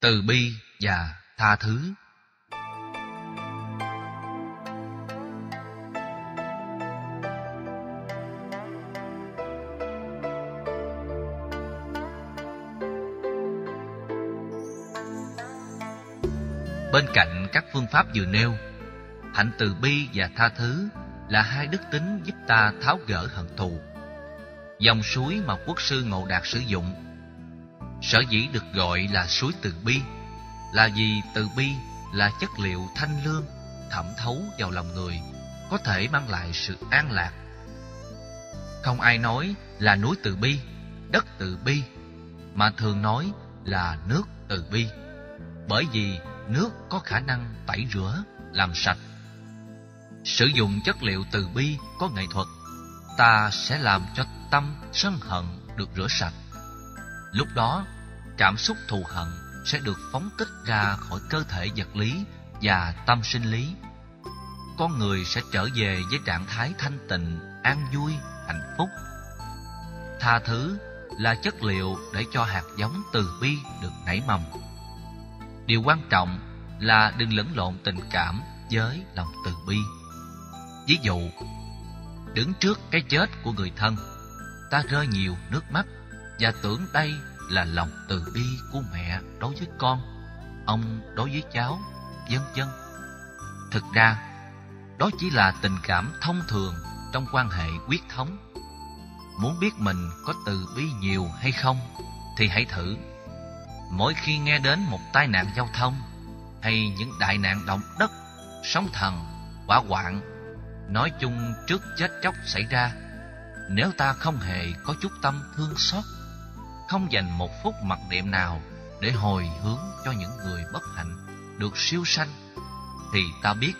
từ bi và tha thứ. Bên cạnh các phương pháp vừa nêu hạnh từ bi và tha thứ là hai đức tính giúp ta tháo gỡ hận thù. Dòng suối mà quốc sư ngộ đạt sử dụng sở dĩ được gọi là suối từ bi, là vì từ bi là chất liệu thanh lương, thẩm thấu vào lòng người, có thể mang lại sự an lạc. Không ai nói là núi từ bi, đất từ bi, mà thường nói là nước từ bi. Bởi vì nước có khả năng tẩy rửa, làm sạch. Sử dụng chất liệu từ bi có nghệ thuật, ta sẽ làm cho tâm sân hận được rửa sạch lúc đó, cảm xúc thù hận sẽ được phóng tích ra khỏi cơ thể vật lý và tâm sinh lý. Con người sẽ trở về với trạng thái thanh tịnh, an vui, hạnh phúc. Tha thứ là chất liệu để cho hạt giống từ bi được nảy mầm. Điều quan trọng là đừng lẫn lộn tình cảm với lòng từ bi. Ví dụ, đứng trước cái chết của người thân, ta rơi nhiều nước mắt và tưởng đây là lòng từ bi của mẹ đối với con, ông đối với cháu, vân vân. Thực ra, đó chỉ là tình cảm thông thường trong quan hệ quyết thống. Muốn biết mình có từ bi nhiều hay không, thì hãy thử. Mỗi khi nghe đến một tai nạn giao thông hay những đại nạn động đất, sóng thần, hỏa hoạn, nói chung trước chết chóc xảy ra, nếu ta không hề có chút tâm thương xót không dành một phút mặc niệm nào để hồi hướng cho những người bất hạnh, được siêu sanh, thì ta biết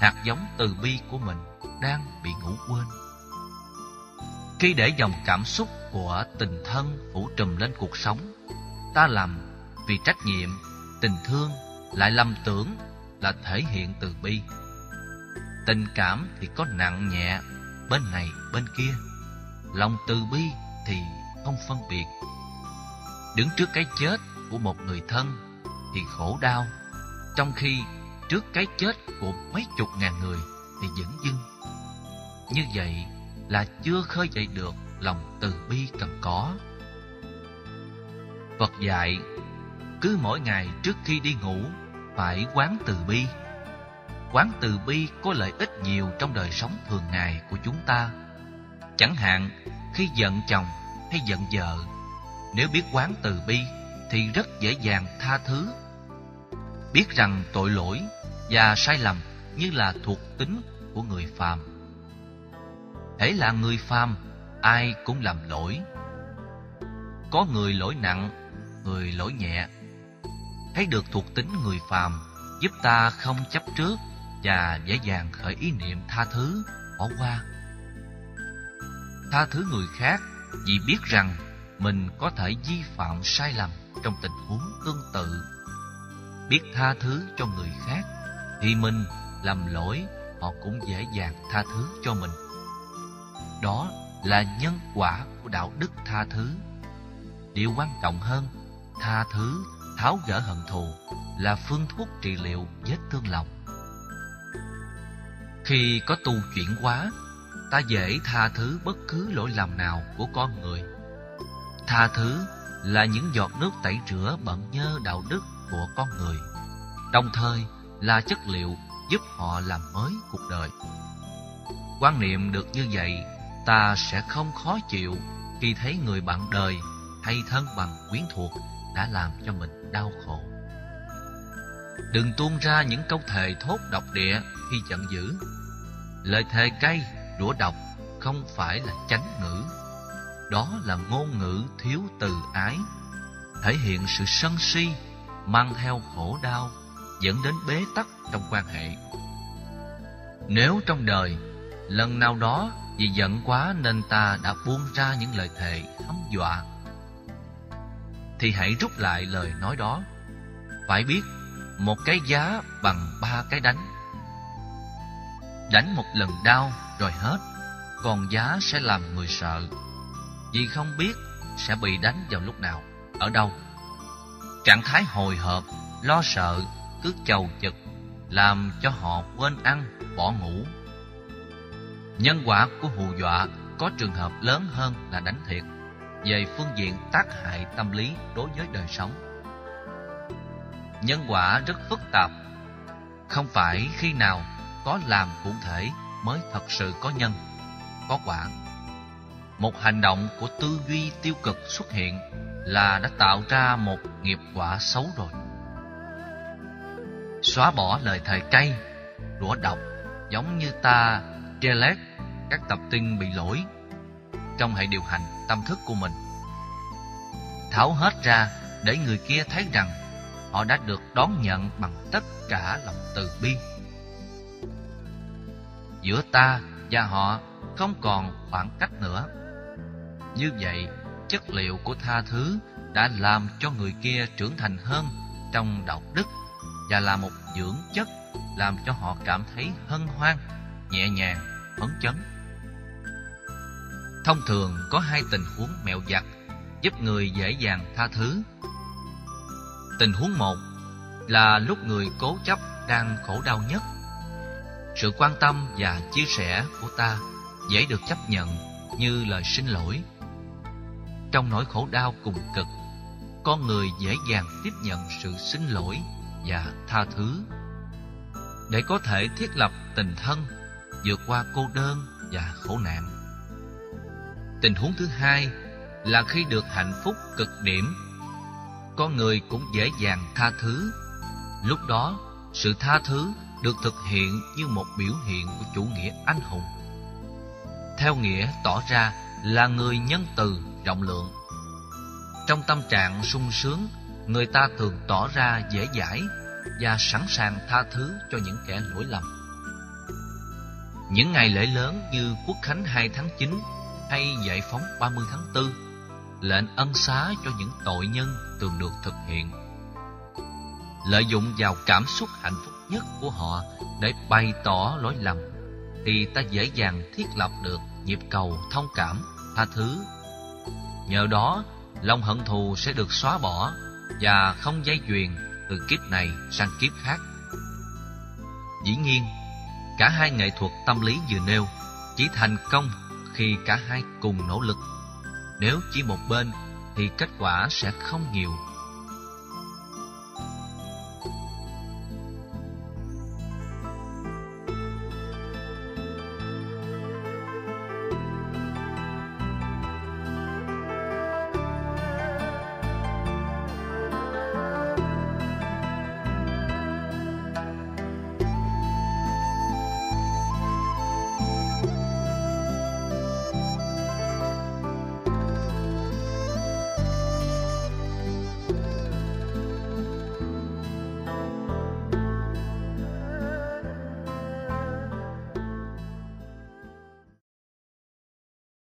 hạt giống từ bi của mình đang bị ngủ quên. Khi để dòng cảm xúc của tình thân phủ trùm lên cuộc sống, ta làm vì trách nhiệm, tình thương lại lầm tưởng là thể hiện từ bi. Tình cảm thì có nặng nhẹ bên này bên kia, lòng từ bi thì không phân biệt đứng trước cái chết của một người thân thì khổ đau, trong khi trước cái chết của mấy chục ngàn người thì vẫn dưng. Như vậy là chưa khơi dậy được lòng từ bi cần có. Phật dạy, cứ mỗi ngày trước khi đi ngủ phải quán từ bi. Quán từ bi có lợi ích nhiều trong đời sống thường ngày của chúng ta. Chẳng hạn, khi giận chồng hay giận vợ nếu biết quán từ bi, thì rất dễ dàng tha thứ. Biết rằng tội lỗi và sai lầm như là thuộc tính của người phàm. Hễ là người phàm, ai cũng làm lỗi. Có người lỗi nặng, người lỗi nhẹ. Thấy được thuộc tính người phàm, giúp ta không chấp trước và dễ dàng khởi ý niệm tha thứ bỏ qua. Tha thứ người khác vì biết rằng mình có thể vi phạm sai lầm trong tình huống tương tự. Biết tha thứ cho người khác thì mình làm lỗi, họ cũng dễ dàng tha thứ cho mình. Đó là nhân quả của đạo đức tha thứ. Điều quan trọng hơn, tha thứ, tháo gỡ hận thù là phương thuốc trị liệu vết thương lòng. Khi có tu chuyển hóa, ta dễ tha thứ bất cứ lỗi lầm nào của con người tha thứ là những giọt nước tẩy rửa bận nhơ đạo đức của con người. Đồng thời là chất liệu giúp họ làm mới cuộc đời. Quan niệm được như vậy, ta sẽ không khó chịu khi thấy người bạn đời hay thân bằng quyến thuộc đã làm cho mình đau khổ. Đừng tuôn ra những câu thề thốt độc địa khi giận dữ. Lời thề cay đũa độc không phải là chánh ngữ đó là ngôn ngữ thiếu từ ái, thể hiện sự sân si, mang theo khổ đau, dẫn đến bế tắc trong quan hệ. Nếu trong đời, lần nào đó vì giận quá nên ta đã buông ra những lời thề hăm dọa, thì hãy rút lại lời nói đó. Phải biết, một cái giá bằng ba cái đánh. Đánh một lần đau rồi hết, còn giá sẽ làm người sợ vì không biết sẽ bị đánh vào lúc nào ở đâu Trạng thái hồi hộp, lo sợ, cứ chầu chực, làm cho họ quên ăn, bỏ ngủ. Nhân quả của hù dọa có trường hợp lớn hơn là đánh thiệt về phương diện tác hại tâm lý đối với đời sống. Nhân quả rất phức tạp, không phải khi nào có làm cụ thể mới thật sự có nhân, có quả. Một hành động của tư duy tiêu cực xuất hiện là đã tạo ra một nghiệp quả xấu rồi. Xóa bỏ lời thề cay, rủa độc, giống như ta delete các tập tin bị lỗi trong hệ điều hành tâm thức của mình. Tháo hết ra để người kia thấy rằng họ đã được đón nhận bằng tất cả lòng từ bi. Giữa ta và họ không còn khoảng cách nữa. Như vậy, chất liệu của tha thứ đã làm cho người kia trưởng thành hơn trong đạo đức và là một dưỡng chất làm cho họ cảm thấy hân hoan, nhẹ nhàng, phấn chấn. Thông thường có hai tình huống mẹo vặt giúp người dễ dàng tha thứ. Tình huống một là lúc người cố chấp đang khổ đau nhất. Sự quan tâm và chia sẻ của ta dễ được chấp nhận như lời xin lỗi. Trong nỗi khổ đau cùng cực, con người dễ dàng tiếp nhận sự xin lỗi và tha thứ. Để có thể thiết lập tình thân, vượt qua cô đơn và khổ nạn. Tình huống thứ hai là khi được hạnh phúc cực điểm, con người cũng dễ dàng tha thứ. Lúc đó, sự tha thứ được thực hiện như một biểu hiện của chủ nghĩa anh hùng. Theo nghĩa tỏ ra là người nhân từ, rộng lượng. Trong tâm trạng sung sướng, người ta thường tỏ ra dễ dãi và sẵn sàng tha thứ cho những kẻ lỗi lầm. Những ngày lễ lớn như Quốc khánh 2 tháng 9 hay Giải phóng 30 tháng 4, lệnh ân xá cho những tội nhân thường được thực hiện. Lợi dụng vào cảm xúc hạnh phúc nhất của họ để bày tỏ lỗi lầm, thì ta dễ dàng thiết lập được nhịp cầu thông cảm, tha thứ. Nhờ đó, lòng hận thù sẽ được xóa bỏ và không dây chuyền từ kiếp này sang kiếp khác. Dĩ nhiên, cả hai nghệ thuật tâm lý vừa nêu chỉ thành công khi cả hai cùng nỗ lực. Nếu chỉ một bên thì kết quả sẽ không nhiều